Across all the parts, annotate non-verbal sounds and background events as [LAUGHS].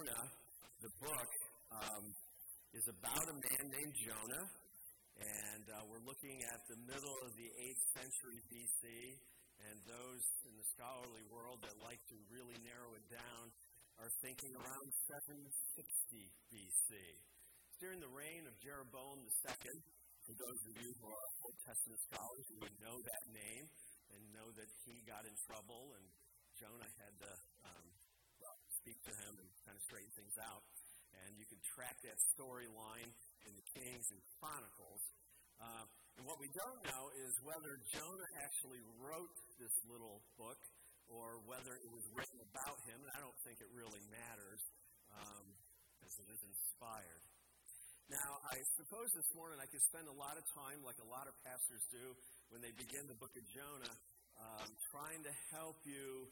Jonah, the book, um, is about a man named Jonah, and uh, we're looking at the middle of the 8th century BC, and those in the scholarly world that like to really narrow it down are thinking around 760 BC. It's during the reign of Jeroboam II. For those of you who are Old Testament scholars, you would know that name and know that he got in trouble, and Jonah had to um, speak to him and kind of straighten things out and you can track that storyline in the Kings and Chronicles. Uh, and what we don't know is whether Jonah actually wrote this little book or whether it was written about him. And I don't think it really matters um, as it is inspired. Now, I suppose this morning I could spend a lot of time, like a lot of pastors do, when they begin the book of Jonah, um, trying to help you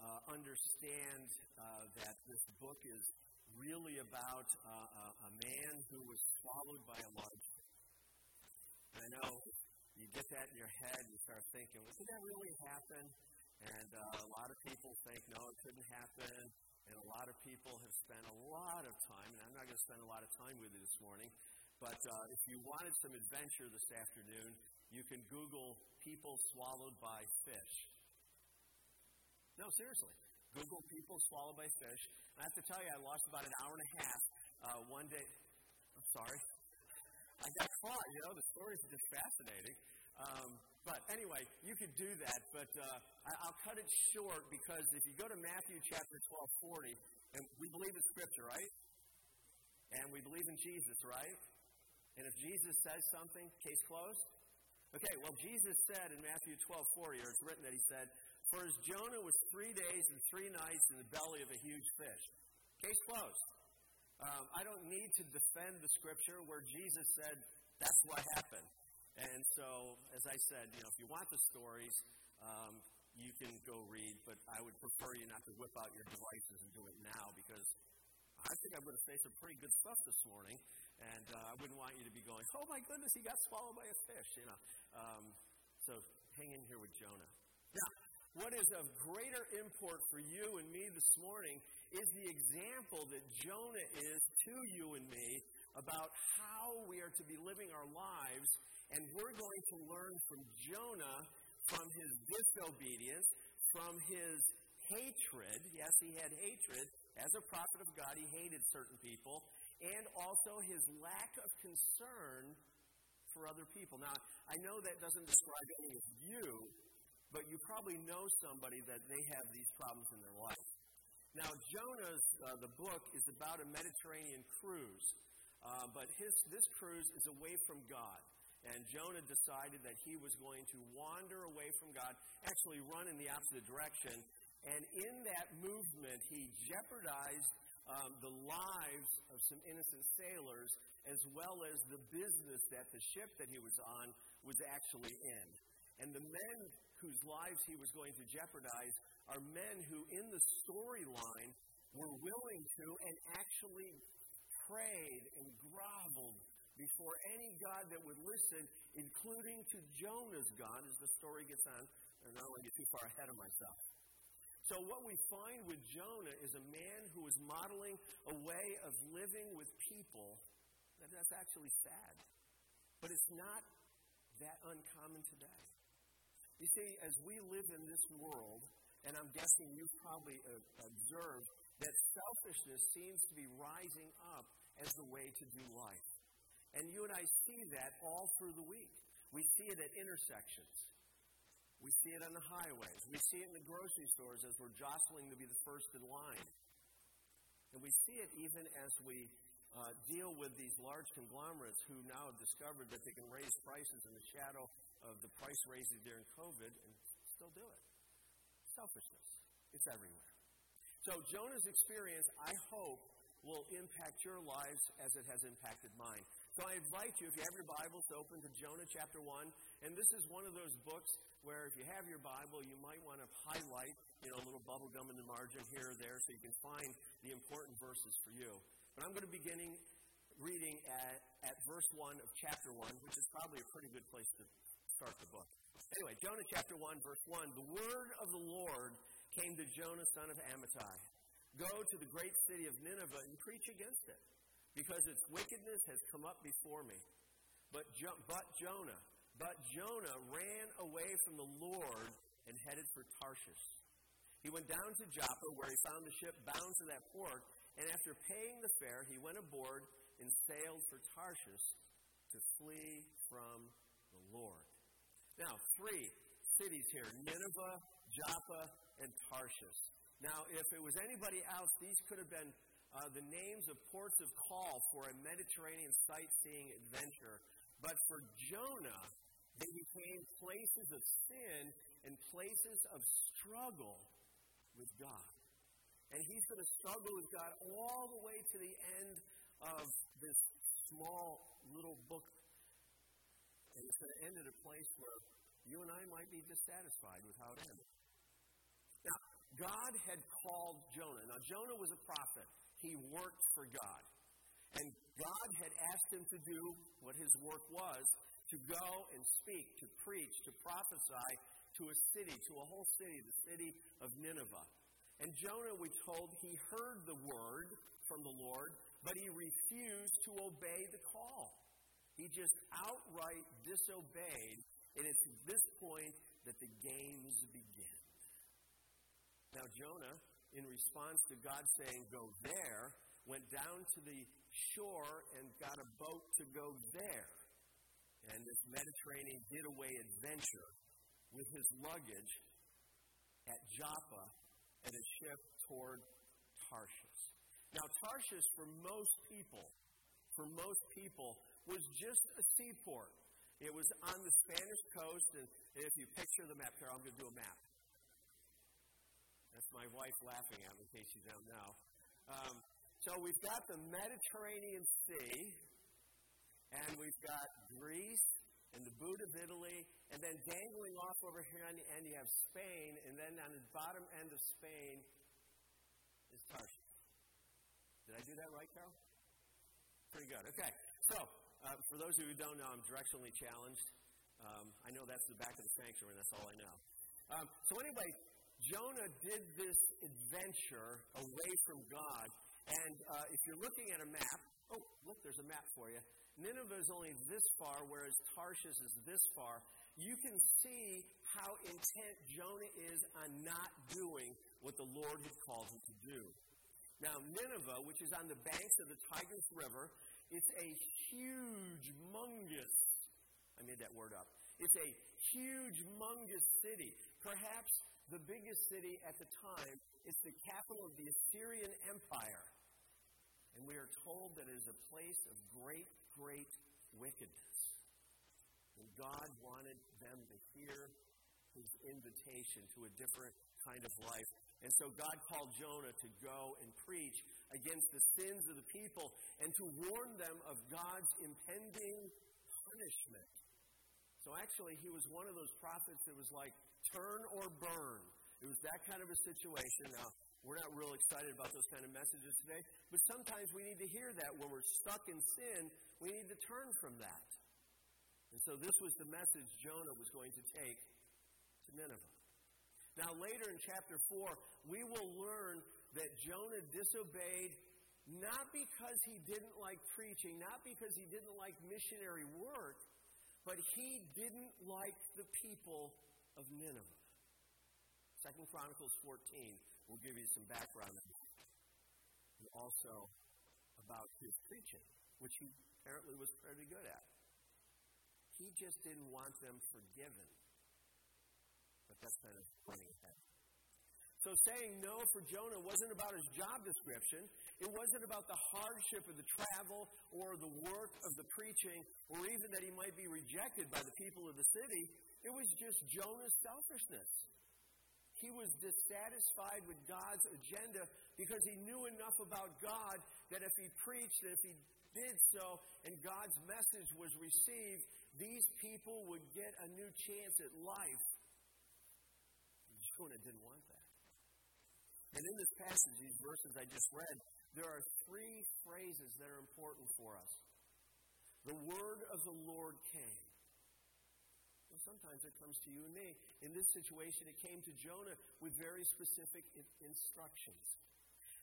uh, understand uh, that this book is really about uh, a, man who was swallowed by a large And I know you get that in your head, you start thinking, well, did that really happen? And uh, a lot of people think, no, it couldn't happen. And a lot of people have spent a lot of time, and I'm not going to spend a lot of time with you this morning, but uh, if you wanted some adventure this afternoon, you can Google people swallowed by fish. No, seriously. Google people swallowed by fish. And I have to tell you, I lost about an hour and a half uh, one day. I'm sorry. I got caught. You know, the stories are just fascinating. Um, but anyway, you could do that, but uh, I, will cut it short because if you go to Matthew chapter 12, 40, and we believe in Scripture, right? And we believe in Jesus, right? And if Jesus says something, case closed? Okay, well, Jesus said in Matthew 12, 40, or it's written that he said, for as Jonah was three days and three nights in the belly of a huge fish. Case closed. Um, I don't need to defend the scripture where Jesus said that's what happened. And so, as I said, you know, if you want the stories, um, you can go read, but I would prefer you not to whip out your devices and do it now because I think I'm going to say some pretty good stuff this morning, and uh, I wouldn't want you to be going, "Oh my goodness, he got swallowed by a fish," you know. Um, so hang in here with Jonah. What is of greater import for you and me this morning is the example that Jonah is to you and me about how we are to be living our lives. And we're going to learn from Jonah, from his disobedience, from his hatred. Yes, he had hatred. As a prophet of God, he hated certain people. And also his lack of concern for other people. Now, I know that doesn't describe any of you, but you probably know somebody that they have these problems in their life. Now, Jonah's, uh, the book, is about a Mediterranean cruise, uh, but his, this cruise is away from God. And Jonah decided that he was going to wander away from God, actually run in the opposite direction. And in that movement, he jeopardized um, the lives of some innocent sailors, as well as the business that the ship that he was on was actually in. And the men whose lives he was going to jeopardize are men who, in the storyline, were willing to and actually prayed and groveled before any God that would listen, including to Jonah's God, as the story gets on. I don't want to get too far ahead of myself. So, what we find with Jonah is a man who is modeling a way of living with people that that's actually sad. But it's not that uncommon today. You see, as we live in this world, and I'm guessing you've probably uh, observed that selfishness seems to be rising up as the way to do life. And you and I see that all through the week. We see it at intersections. We see it on the highways. We see it in the grocery stores as we're jostling to be the first in line. And we see it even as we uh, deal with these large conglomerates who now have discovered that they can raise prices in the shadow of the price raises during COVID and still do it. Selfishness. It's everywhere. So Jonah's experience, I hope, will impact your lives as it has impacted mine. So I invite you, if you have your Bibles, to open to Jonah chapter 1. And this is one of those books where if you have your Bible, you might want to highlight, you know, a little bubble gum in the margin here or there so you can find the important verses for you. But I'm going to be beginning reading at, at verse 1 of chapter 1, which is probably a pretty good place to start the book. Anyway, Jonah chapter 1, verse 1. The word of the Lord came to Jonah, son of Amittai. Go to the great city of Nineveh and preach against it, because its wickedness has come up before me. But, jo- but Jonah, but Jonah ran away from the Lord and headed for Tarshish. He went down to Joppa, where he found the ship bound to that port, and after paying the fare, he went aboard and sailed for Tarshish to flee from the Lord. Now, three cities here Nineveh, Joppa, and Tarshish. Now, if it was anybody else, these could have been uh, the names of ports of call for a Mediterranean sightseeing adventure. But for Jonah, they became places of sin and places of struggle with God. And he's going to struggle with God all the way to the end of this small little book. And it's going to end at a place where you and I might be dissatisfied with how it ended. Now, God had called Jonah. Now, Jonah was a prophet, he worked for God. And God had asked him to do what his work was to go and speak, to preach, to prophesy to a city, to a whole city, the city of Nineveh. And Jonah, we told, he heard the word from the Lord, but he refused to obey the call. He just outright disobeyed, and it's at this point that the games begin. Now, Jonah, in response to God saying, Go there, went down to the shore and got a boat to go there. And this Mediterranean getaway adventure with his luggage at Joppa and a ship toward Tarshish. Now, Tarshish, for most people, for most people, was just a seaport. It was on the Spanish coast, and if you picture the map, Carol, I'm going to do a map. That's my wife laughing at me in case you don't know. Um, so we've got the Mediterranean Sea, and we've got Greece and the boot of Italy, and then dangling off over here on the end, you have Spain, and then on the bottom end of Spain is Tarshish. Did I do that right, Carol? Pretty good. Okay. So, uh, for those of you who don't know, I'm directionally challenged. Um, I know that's the back of the sanctuary, and that's all I know. Um, so, anyway, Jonah did this adventure away from God. And uh, if you're looking at a map, oh, look, there's a map for you. Nineveh is only this far, whereas Tarshish is this far. You can see how intent Jonah is on not doing what the Lord had called him to do. Now, Nineveh, which is on the banks of the Tigris River, it's a huge, mungus, I made that word up. It's a huge, mungus city. Perhaps the biggest city at the time. It's the capital of the Assyrian Empire. And we are told that it is a place of great, great wickedness. And God wanted them to hear his invitation to a different kind of life. And so God called Jonah to go and preach against the sins of the people and to warn them of God's impending punishment. So actually, he was one of those prophets that was like, turn or burn. It was that kind of a situation. Now, we're not real excited about those kind of messages today, but sometimes we need to hear that when we're stuck in sin, we need to turn from that. And so this was the message Jonah was going to take to Nineveh. Now, later in chapter 4, we will learn that Jonah disobeyed not because he didn't like preaching, not because he didn't like missionary work, but he didn't like the people of Nineveh. Second Chronicles 14 will give you some background and also about his preaching, which he apparently was pretty good at. He just didn't want them forgiven. But that's kind of ahead. So saying no for Jonah wasn't about his job description. It wasn't about the hardship of the travel or the work of the preaching or even that he might be rejected by the people of the city. It was just Jonah's selfishness. He was dissatisfied with God's agenda because he knew enough about God that if he preached and if he did so and God's message was received, these people would get a new chance at life. Jonah didn't want that. And in this passage, these verses I just read, there are three phrases that are important for us. The word of the Lord came. Well, sometimes it comes to you and me. In this situation, it came to Jonah with very specific instructions.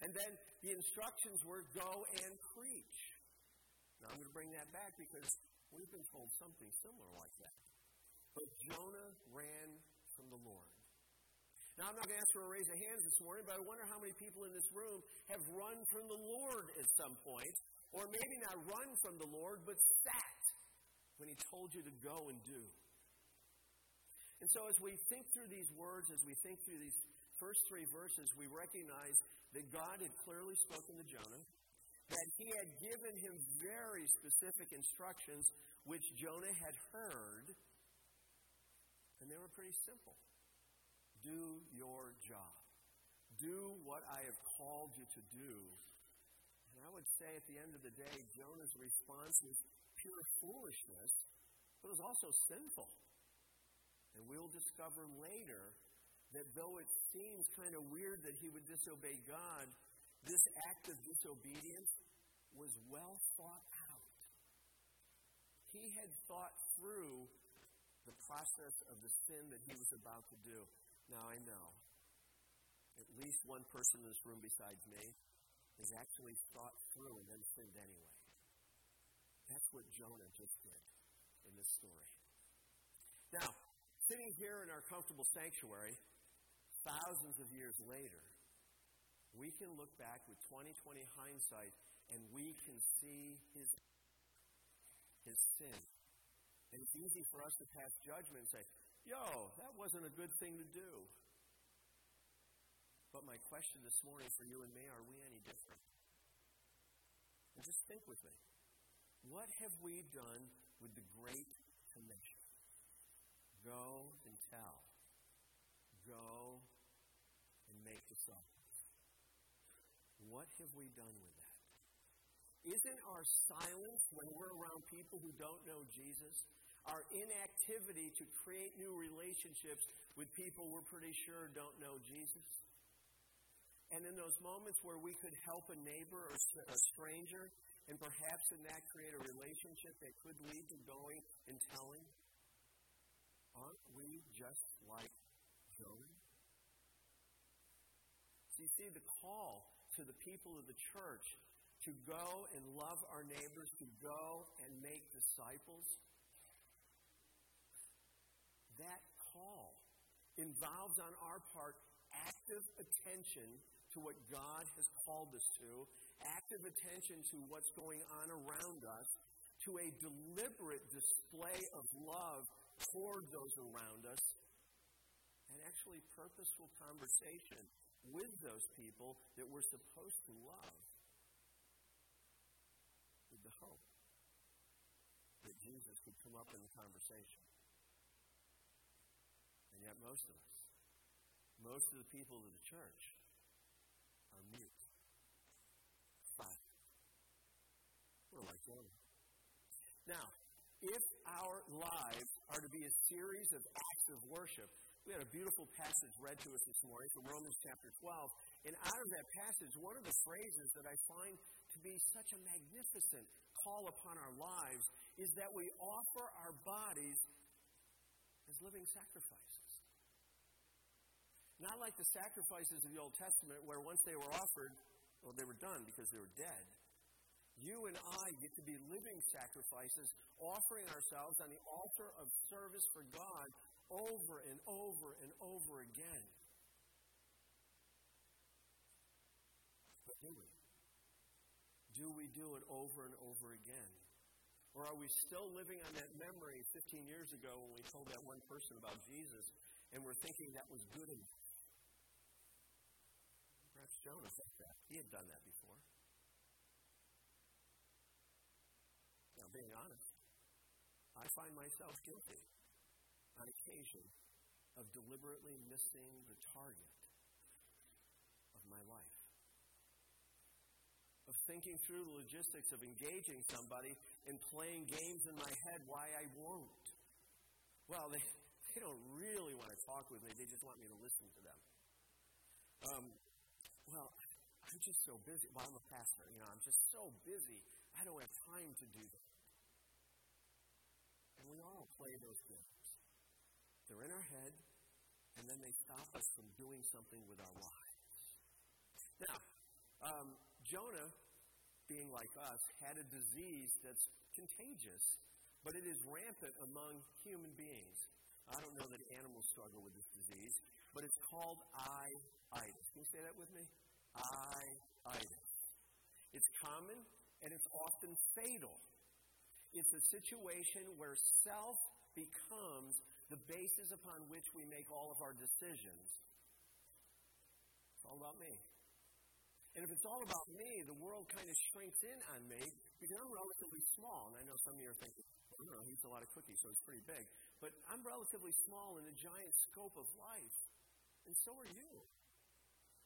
And then the instructions were go and preach. Now I'm going to bring that back because we've been told something similar like that. But Jonah ran from the Lord. Now, I'm not going to ask for a raise of hands this morning, but I wonder how many people in this room have run from the Lord at some point, or maybe not run from the Lord, but sat when He told you to go and do. And so, as we think through these words, as we think through these first three verses, we recognize that God had clearly spoken to Jonah, that he had given him very specific instructions, which Jonah had heard, and they were pretty simple. Do your job. Do what I have called you to do. And I would say at the end of the day, Jonah's response was pure foolishness, but it was also sinful. And we'll discover later that though it seems kind of weird that he would disobey God, this act of disobedience was well thought out. He had thought through the process of the sin that he was about to do. Now, I know at least one person in this room besides me has actually thought through and then sinned anyway. That's what Jonah just did in this story. Now, sitting here in our comfortable sanctuary, thousands of years later, we can look back with 2020 hindsight and we can see his, his sin. And it's easy for us to pass judgment and say, yo, that wasn't a good thing to do. But my question this morning for you and me, are we any different? And just think with me. What have we done with the Great Commission? Go and tell. Go and make disciples. What have we done with that? Isn't our silence when we're around people who don't know Jesus, our inactivity to create new relationships with people we're pretty sure don't know Jesus? And in those moments where we could help a neighbor or a stranger, and perhaps in that create a relationship that could lead to going and telling, aren't we just like Jonah? So you see, the call to the people of the church to go and love our neighbors, to go and make disciples, that call involves on our part active attention to what God has called us to, active attention to what's going on around us, to a deliberate display of love toward those around us, and actually purposeful conversation with those people that we're supposed to love with the hope that Jesus could come up in the conversation. And yet, most of us, most of the people of the church, are mute. Fine. We're like them. Now, if our lives are to be a series of acts of worship, we had a beautiful passage read to us this morning from Romans chapter 12. And out of that passage, one of the phrases that I find to be such a magnificent call upon our lives is that we offer our bodies as living sacrifices. Not like the sacrifices of the Old Testament, where once they were offered, well, they were done because they were dead. You and I get to be living sacrifices, offering ourselves on the altar of service for God over and over and over again. But do we? Do we do it over and over again? Or are we still living on that memory 15 years ago when we told that one person about Jesus and we're thinking that was good enough? Said that. He had done that before. Now, being honest, I find myself guilty on occasion of deliberately missing the target of my life. Of thinking through the logistics of engaging somebody and playing games in my head why I won't. Well, they, they don't really want to talk with me, they just want me to listen to them. Um, well, I'm just so busy. Well, I'm a pastor, you know, I'm just so busy, I don't have time to do that. And we all play those games. They're in our head, and then they stop us from doing something with our lives. Now, Um, Jonah, being like us, had a disease that's contagious, but it is rampant among human beings. I don't know that animals struggle with this disease, but it's called I-itis. Can you say that with me? I-itis. It's common and it's often fatal. It's a situation where self becomes the basis upon which we make all of our decisions. It's all about me. And if it's all about me, the world kind of shrinks in on me because I'm relatively small. And I know some of you are thinking, well, no, he eats a lot of cookies, so he's pretty big. But I'm relatively small in the giant scope of life. And so are you.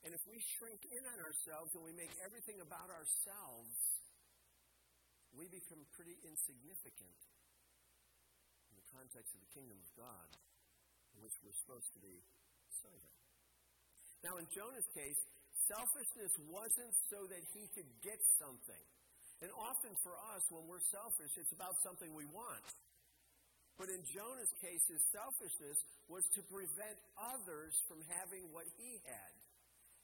And if we shrink in on ourselves and we make everything about ourselves, we become pretty insignificant in the context of the kingdom of God, in which we're supposed to be serving. Now, in Jonah's case, selfishness wasn't so that he could get something. And often for us, when we're selfish, it's about something we want. But in Jonah's case, his selfishness was to prevent others from having what he had.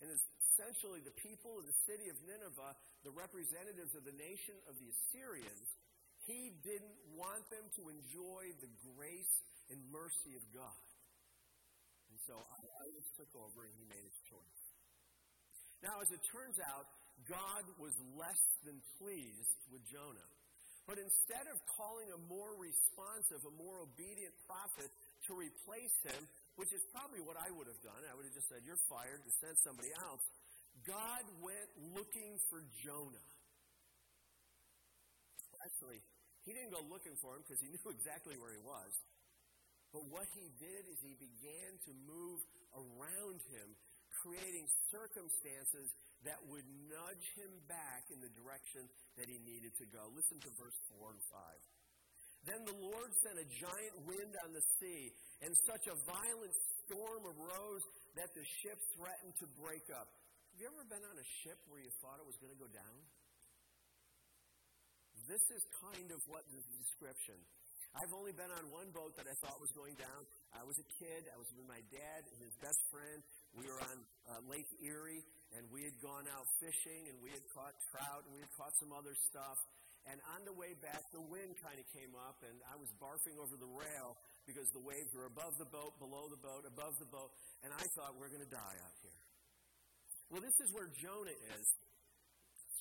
And essentially, the people of the city of Nineveh, the representatives of the nation of the Assyrians, he didn't want them to enjoy the grace and mercy of God. And so I just took over and he made his choice. Now, as it turns out, God was less than pleased with Jonah. But instead of calling a more responsive, a more obedient prophet to replace him, which is probably what I would have done, I would have just said, You're fired, to send somebody else. God went looking for Jonah. Actually, he didn't go looking for him because he [LAUGHS] knew exactly where he was. But what he did is he began to move around him, creating circumstances that would nudge him back in the direction that he needed to go. Listen to verse 4 and 5. Then the Lord sent a giant wind on the sea, and such a violent storm arose that the ship threatened to break up. Have you ever been on a ship where you thought it was going to go down? This is kind of what the description. I've only been on one boat that I thought was going down. I was a kid. I was with my dad and his best friend. We were on uh, Lake Erie, and we had gone out fishing, and we had caught trout, and we had caught some other stuff. And on the way back, the wind kind of came up, and I was barfing over the rail because the waves were above the boat, below the boat, above the boat, and I thought we're going to die out here. Well, this is where Jonah is.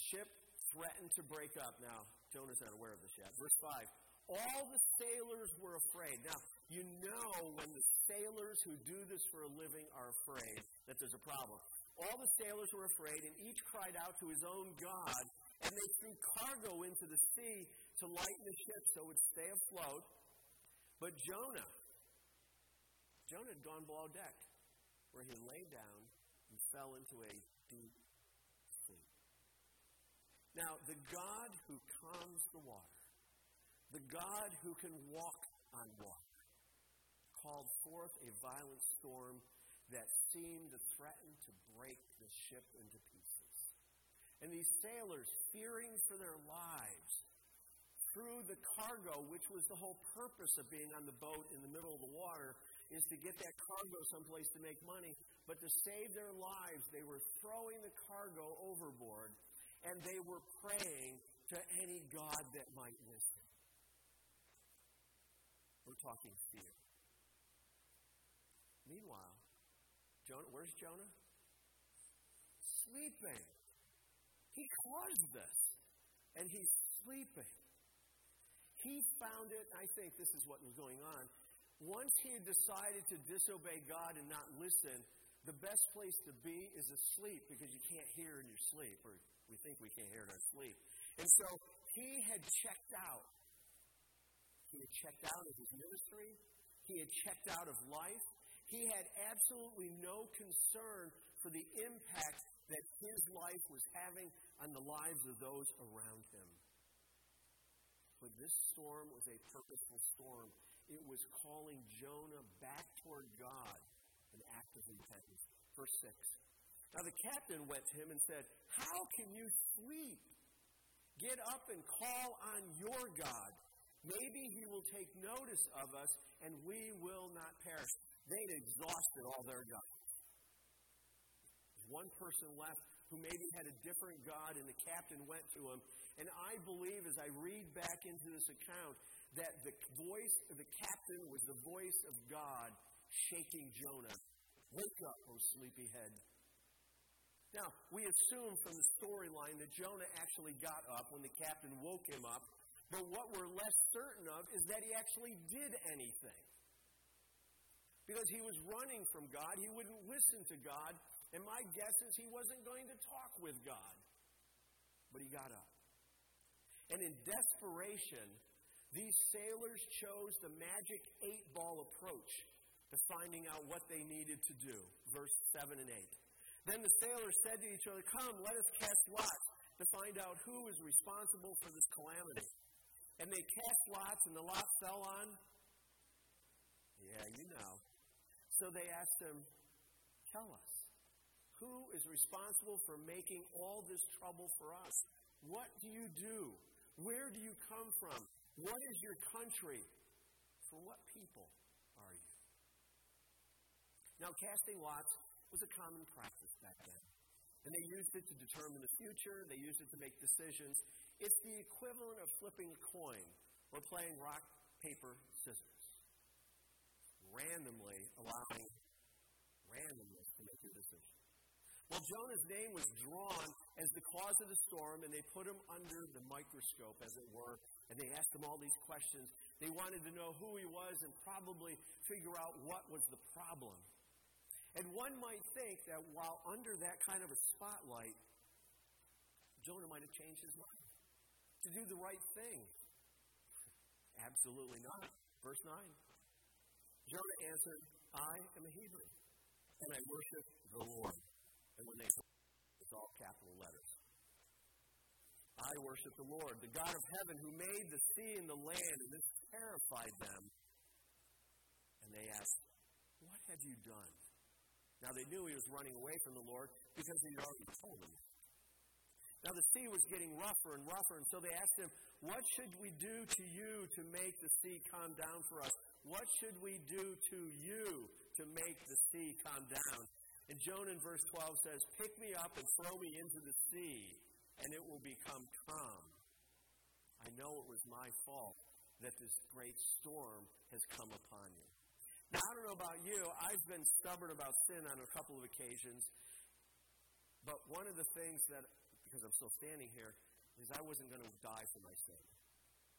Ship threatened to break up. Now, Jonah's not aware of this yet. Verse 5 all the sailors were afraid. Now, you know when the sailors who do this for a living are afraid that there's a problem. All the sailors were afraid, and each cried out to his own God, and they threw cargo into the sea to lighten the ship so it would stay afloat. But Jonah, Jonah had gone below deck, where he lay down and fell into a deep sleep. Now, the God who calms the water, the God who can walk on water called forth a violent storm that seemed to threaten to break the ship into pieces. And these sailors, fearing for their lives, threw the cargo, which was the whole purpose of being on the boat in the middle of the water, is to get that cargo someplace to make money. But to save their lives, they were throwing the cargo overboard, and they were praying to any God that might listen. We're talking fear. Meanwhile, Jonah, where's Jonah? Sleeping. He caused this, and he's sleeping. He found it, I think this is what was going on. Once he had decided to disobey God and not listen, the best place to be is asleep because you can't hear in your sleep, or we think we can't hear in our sleep. And so he had checked out. He had checked out of his ministry. He had checked out of life. He had absolutely no concern for the impact that his life was having on the lives of those around him. But this storm was a purposeful storm. It was calling Jonah back toward God, an act of repentance. Verse 6. Now the captain went to him and said, How can you sleep? Get up and call on your God. Maybe he will take notice of us and we will not perish. They'd exhausted all their guns. One person left who maybe had a different God, and the captain went to him. And I believe, as I read back into this account, that the voice of the captain was the voice of God shaking Jonah. Wake up, O sleepyhead. Now, we assume from the storyline that Jonah actually got up when the captain woke him up, but what we're less certain of is that he actually did anything. Because he was running from God, he wouldn't listen to God, and my guess is he wasn't going to talk with God. But he got up. And in desperation, these sailors chose the magic eight ball approach to finding out what they needed to do. Verse 7 and 8. Then the sailors said to each other, Come, let us cast lots to find out who is responsible for this calamity. And they cast lots, and the lot fell on. Yeah, you know. So they asked him, Tell us, who is responsible for making all this trouble for us? What do you do? Where do you come from? What is your country? For what people are you? Now, casting lots was a common practice back then. And they used it to determine the future, they used it to make decisions. It's the equivalent of flipping a coin or playing rock, paper, scissors. Randomly allowing randomness to make your decision. Well, Jonah's name was drawn as the cause of the storm, and they put him under the microscope, as it were, and they asked him all these questions. They wanted to know who he was and probably figure out what was the problem. And one might think that while under that kind of a spotlight, Jonah might have changed his mind to do the right thing. [LAUGHS] Absolutely not. Verse 9. Jonah answered, I am a Hebrew, and I worship the Lord. And when they it's all capital letters. I worship the Lord, the God of heaven who made the sea and the land, and this terrified them. And they asked, What have you done? Now they knew he was running away from the Lord because he had already told them. Now the sea was getting rougher and rougher, and so they asked him, What should we do to you to make the sea calm down for us? What should we do to you to make the sea calm down? And Jonah in verse 12 says, Pick me up and throw me into the sea, and it will become calm. I know it was my fault that this great storm has come upon you. Now, I don't know about you. I've been stubborn about sin on a couple of occasions. But one of the things that, because I'm still standing here, is I wasn't going to die for my sin.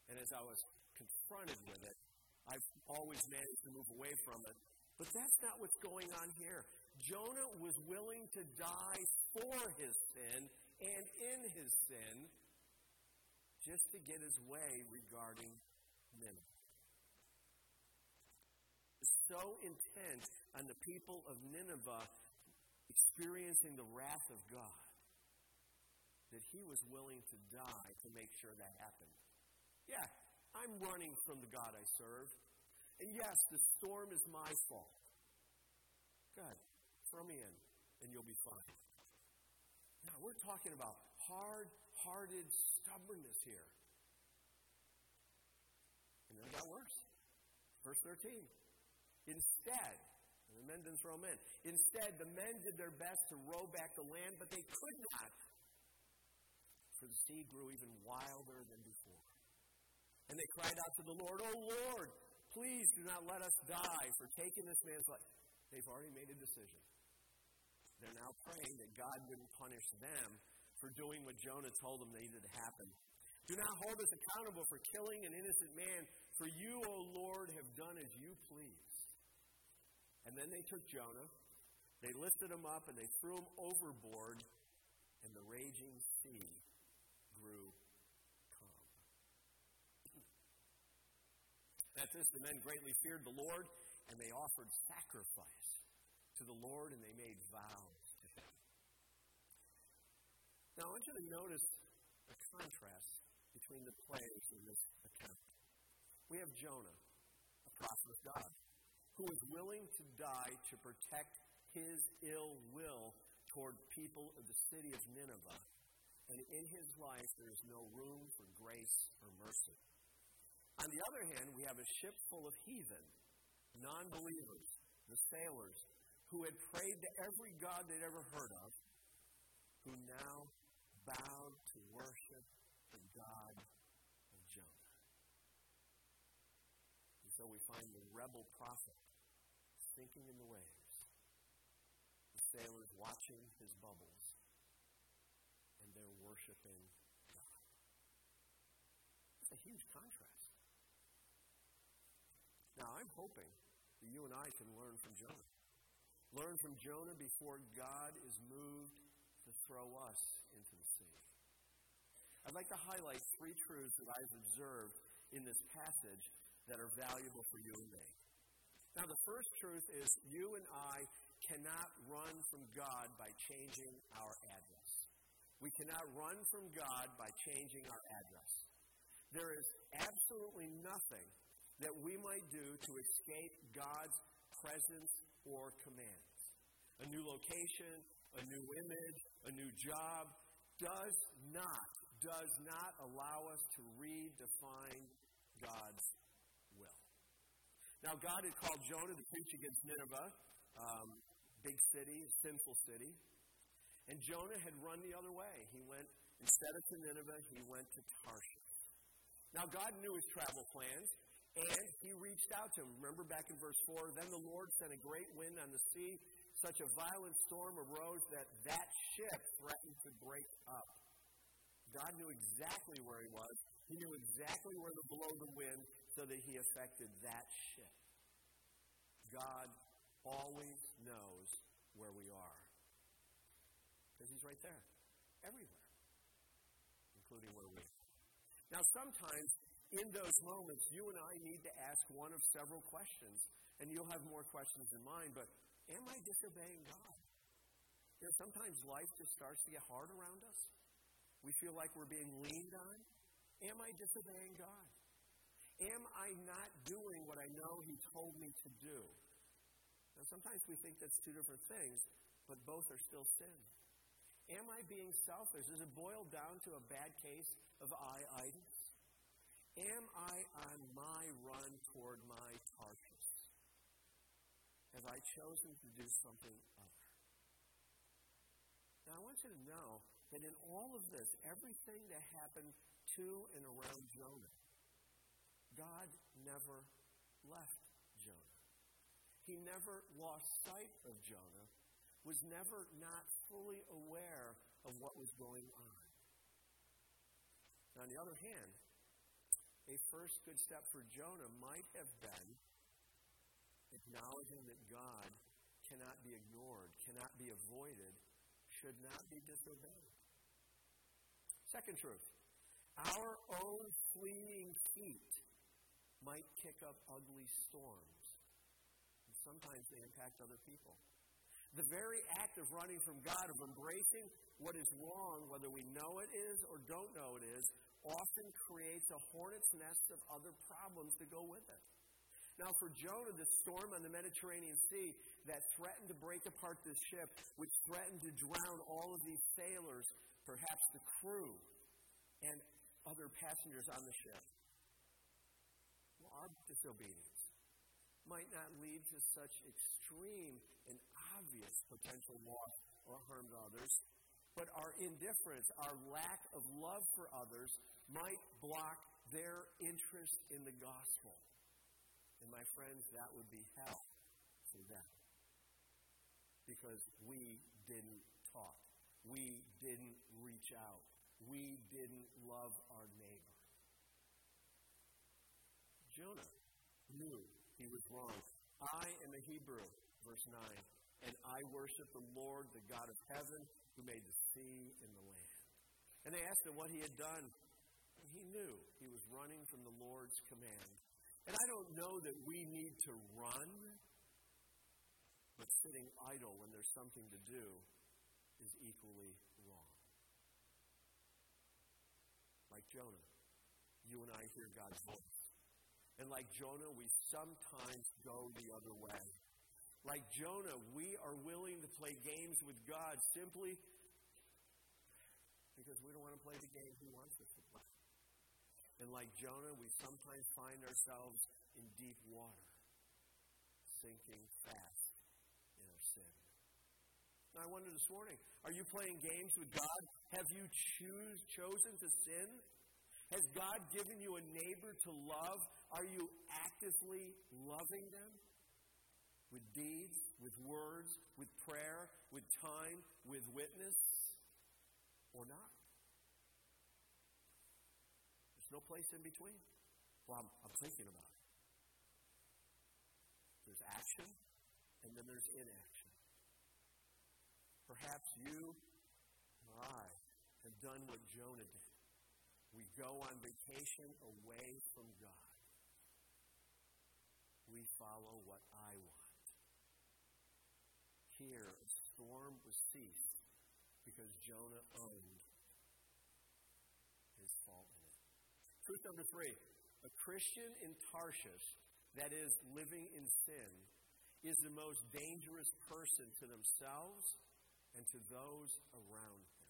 And as I was confronted with it, I've always managed to move away from it. But that's not what's going on here. Jonah was willing to die for his sin and in his sin just to get his way regarding Nineveh so intent on the people of Nineveh experiencing the wrath of God that he was willing to die to make sure that happened. Yeah, I'm running from the God I serve. And yes, the storm is my fault. Good. Throw me in, and you'll be fine. Now, we're talking about hard hearted stubbornness here. And then it got worse. Verse 13. Instead, the men didn't throw in. Instead, the men did their best to row back the land, but they could not, for the sea grew even wilder than before. And they cried out to the Lord, Oh Lord, please do not let us die for taking this man's life. They've already made a decision. They're now praying that God wouldn't punish them for doing what Jonah told them needed to happen. Do not hold us accountable for killing an innocent man, for you, O Lord, have done as you please. And then they took Jonah, they lifted him up, and they threw him overboard, and the raging sea grew calm. At this, the men greatly feared the Lord, and they offered sacrifice to the Lord, and they made vows to him. Now, I want you to notice the contrast between the players in this account. We have Jonah, a prophet of God who is willing to die to protect his ill will toward people of the city of Nineveh. And in his life, there is no room for grace or mercy. On the other hand, we have a ship full of heathen, non believers, the sailors, who had prayed to every god they'd ever heard of, who now bowed to worship the God of Jonah. And so we find the rebel prophet sinking in the waves, the sailors watching his bubbles, and they're worshiping God. It's a huge contrast. Now, I'm hoping that you and I can learn from Jonah. Learn from Jonah before God is moved to throw us into the sea. I'd like to highlight three truths that I've observed in this passage that are valuable for you and me. Now, the first truth is you and I cannot run from God by changing our address. We cannot run from God by changing our address. There is absolutely nothing that we might do to escape God's presence or commands. A new location, a new image, a new job does not, does not allow us to redefine God's will. Now, God had called Jonah to preach against Nineveh, um, big city, sinful city. And Jonah had run the other way. He went, instead of to Nineveh, he went to Tarshish. Now, God knew his travel plans. And he reached out to him. Remember back in verse 4 Then the Lord sent a great wind on the sea. Such a violent storm arose that that ship threatened to break up. God knew exactly where he was. He knew exactly where to blow the wind so that he affected that ship. God always knows where we are. Because he's right there, everywhere, including where we are. Now, sometimes in those moments, you and I need to ask one of several questions. And you'll have more questions in mind, but am I disobeying God? You know, sometimes life just starts to get hard around us. We feel like we're being leaned on. Am I disobeying God? Am I not doing what I know He told me to do? Now, sometimes we think that's two different things, but both are still sin. Am I being selfish? Does it boil down to a bad case of I-itis? Am I on my run toward my Tarshish? Have I chosen to do something other? Now, I want you to know that in all of this, everything that happened to and around Jonah, God never left Jonah. He never lost sight of Jonah, was never not fully aware of what was going on. Now, on the other hand, a first good step for Jonah might have been acknowledging that God cannot be ignored, cannot be avoided, should not be disobeyed. Second truth our own fleeing feet might kick up ugly storms, and sometimes they impact other people. The very act of running from God, of embracing what is wrong, whether we know it is or don't know it is, often creates a hornet's nest of other problems to go with it. Now, for Jonah, the storm on the Mediterranean Sea that threatened to break apart this ship, which threatened to drown all of these sailors, perhaps the crew, and other passengers on the ship. Well, our disobedience might not lead to such extreme and obvious potential loss or harm to others, but our indifference, our lack of love for others, might block their interest in the gospel. And my friends, that would be hell for them. Because we didn't talk. We didn't reach out. We didn't love our neighbor. Jonah knew he was wrong. I am a Hebrew, verse 9, and I worship the Lord, the God of heaven, who made the sea and the land. And they asked him what he had done he knew he was running from the Lord's command. And I don't know that we need to run, but sitting idle when there's something to do is equally wrong. Like Jonah, you and I hear God's voice. And like Jonah, we sometimes go the other way. Like Jonah, we are willing to play games with God simply because we don't want to play the game He wants us to. And like Jonah, we sometimes find ourselves in deep water, sinking fast in our sin. I wonder this morning are you playing games with God? Have you choose, chosen to sin? Has God given you a neighbor to love? Are you actively loving them? With deeds, with words, with prayer, with time, with witness, or not? There's no place in between. Well, I'm, I'm thinking about it. There's action, and then there's inaction. Perhaps you or I have done what Jonah did. We go on vacation away from God. We follow what I want. Here, a storm was ceased because Jonah owned his fault in it. Truth number three a Christian in Tarshish that is living in sin is the most dangerous person to themselves and to those around him.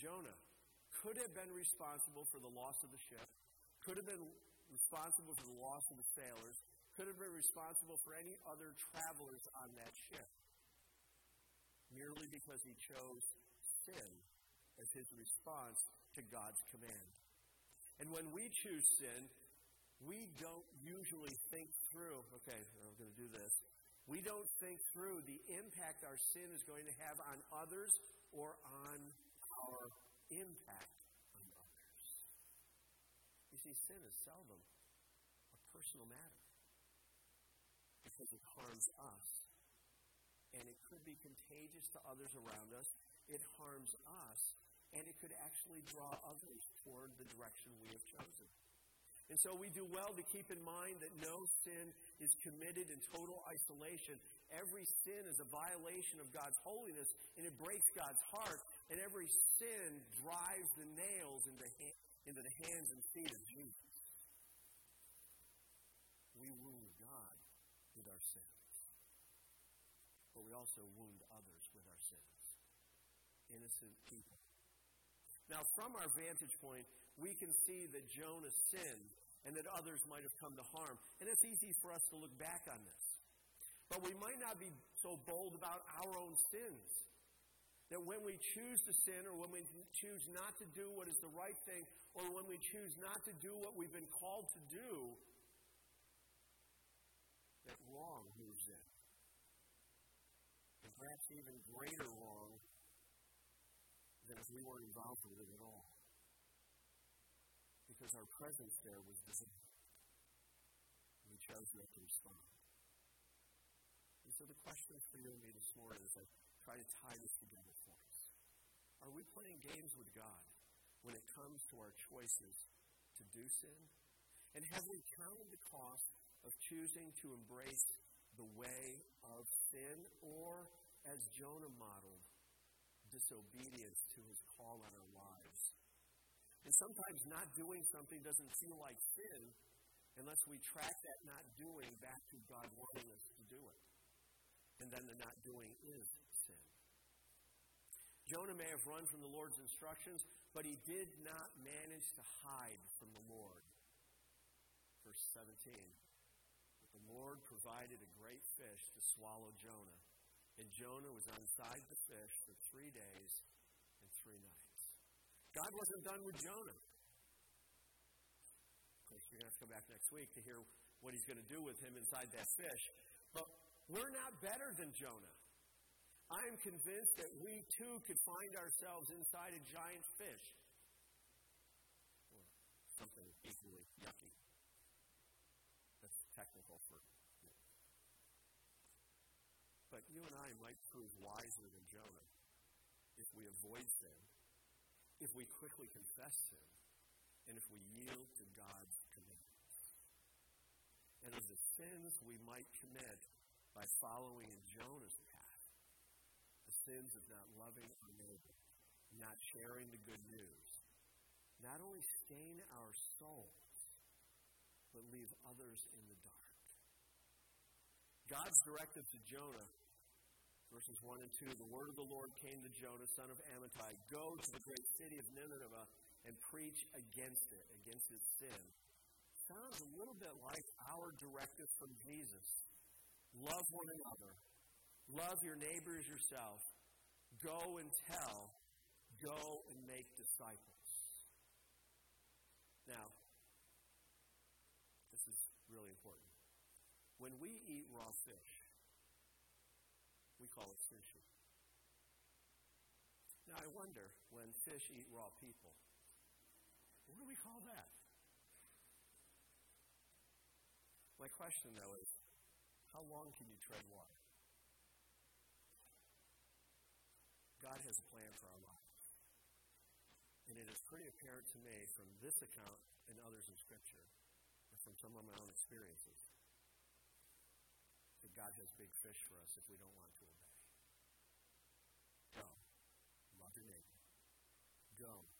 Jonah could have been responsible for the loss of the ship, could have been responsible for the loss of the sailors, could have been responsible for any other travelers on that ship, merely because he chose sin as his response to God's command. And when we choose sin, we don't usually think through, okay, I'm going to do this. We don't think through the impact our sin is going to have on others or on our impact on others. You see, sin is seldom a personal matter because it harms us. And it could be contagious to others around us. It harms us and it could actually draw others toward the direction we have chosen. And so we do well to keep in mind that no sin is committed in total isolation. Every sin is a violation of God's holiness, and it breaks God's heart, and every sin drives the nails into, into the hands and feet of Jesus. We wound God with our sins, but we also wound others with our sins. Innocent people now, from our vantage point, we can see that Jonah sinned and that others might have come to harm. And it's easy for us to look back on this. But we might not be so bold about our own sins. That when we choose to sin or when we choose not to do what is the right thing or when we choose not to do what we've been called to do, that wrong moves in. And perhaps even greater wrong if we weren't involved with it at all. Because our presence there was visible. We chose not to respond. And so the question for you and me this morning is I try to tie this together for us are we playing games with God when it comes to our choices to do sin? And have we counted the cost of choosing to embrace the way of sin, or as Jonah modeled, disobedience to his call on our lives. And sometimes not doing something doesn't feel like sin unless we track that not doing back to God wanting us to do it. And then the not doing is sin. Jonah may have run from the Lord's instructions, but he did not manage to hide from the Lord. Verse 17. But the Lord provided a great fish to swallow Jonah and Jonah was inside the fish for three days and three nights. God wasn't done with Jonah. Of course, you're going to have to come back next week to hear what he's going to do with him inside that fish. But we're not better than Jonah. I am convinced that we too could find ourselves inside a giant fish. Or something equally yucky. That's technical for but you and I might prove wiser than Jonah if we avoid sin, if we quickly confess sin, and if we yield to God's commands. And of the sins we might commit by following in Jonah's path, the sins of not loving our neighbor, not sharing the good news, not only stain our souls, but leave others in the dark. God's directive to Jonah verses 1 and 2, the word of the Lord came to Jonah, son of Amittai, Go to the great city of Nineveh and preach against it, against its sin. Sounds a little bit like our directive from Jesus. Love one another Love your neighbor as yourself. Go and tell. Go and make disciples. Now, this is really important. When we eat raw fish, call it. Now, I wonder when fish eat raw people, what do we call that? My question, though, is how long can you tread water? God has a plan for our lives. And it is pretty apparent to me from this account and others in Scripture, and from some of my own experiences, that God has big fish for us if we don't want to obey. Go. Love your neighbor. Go.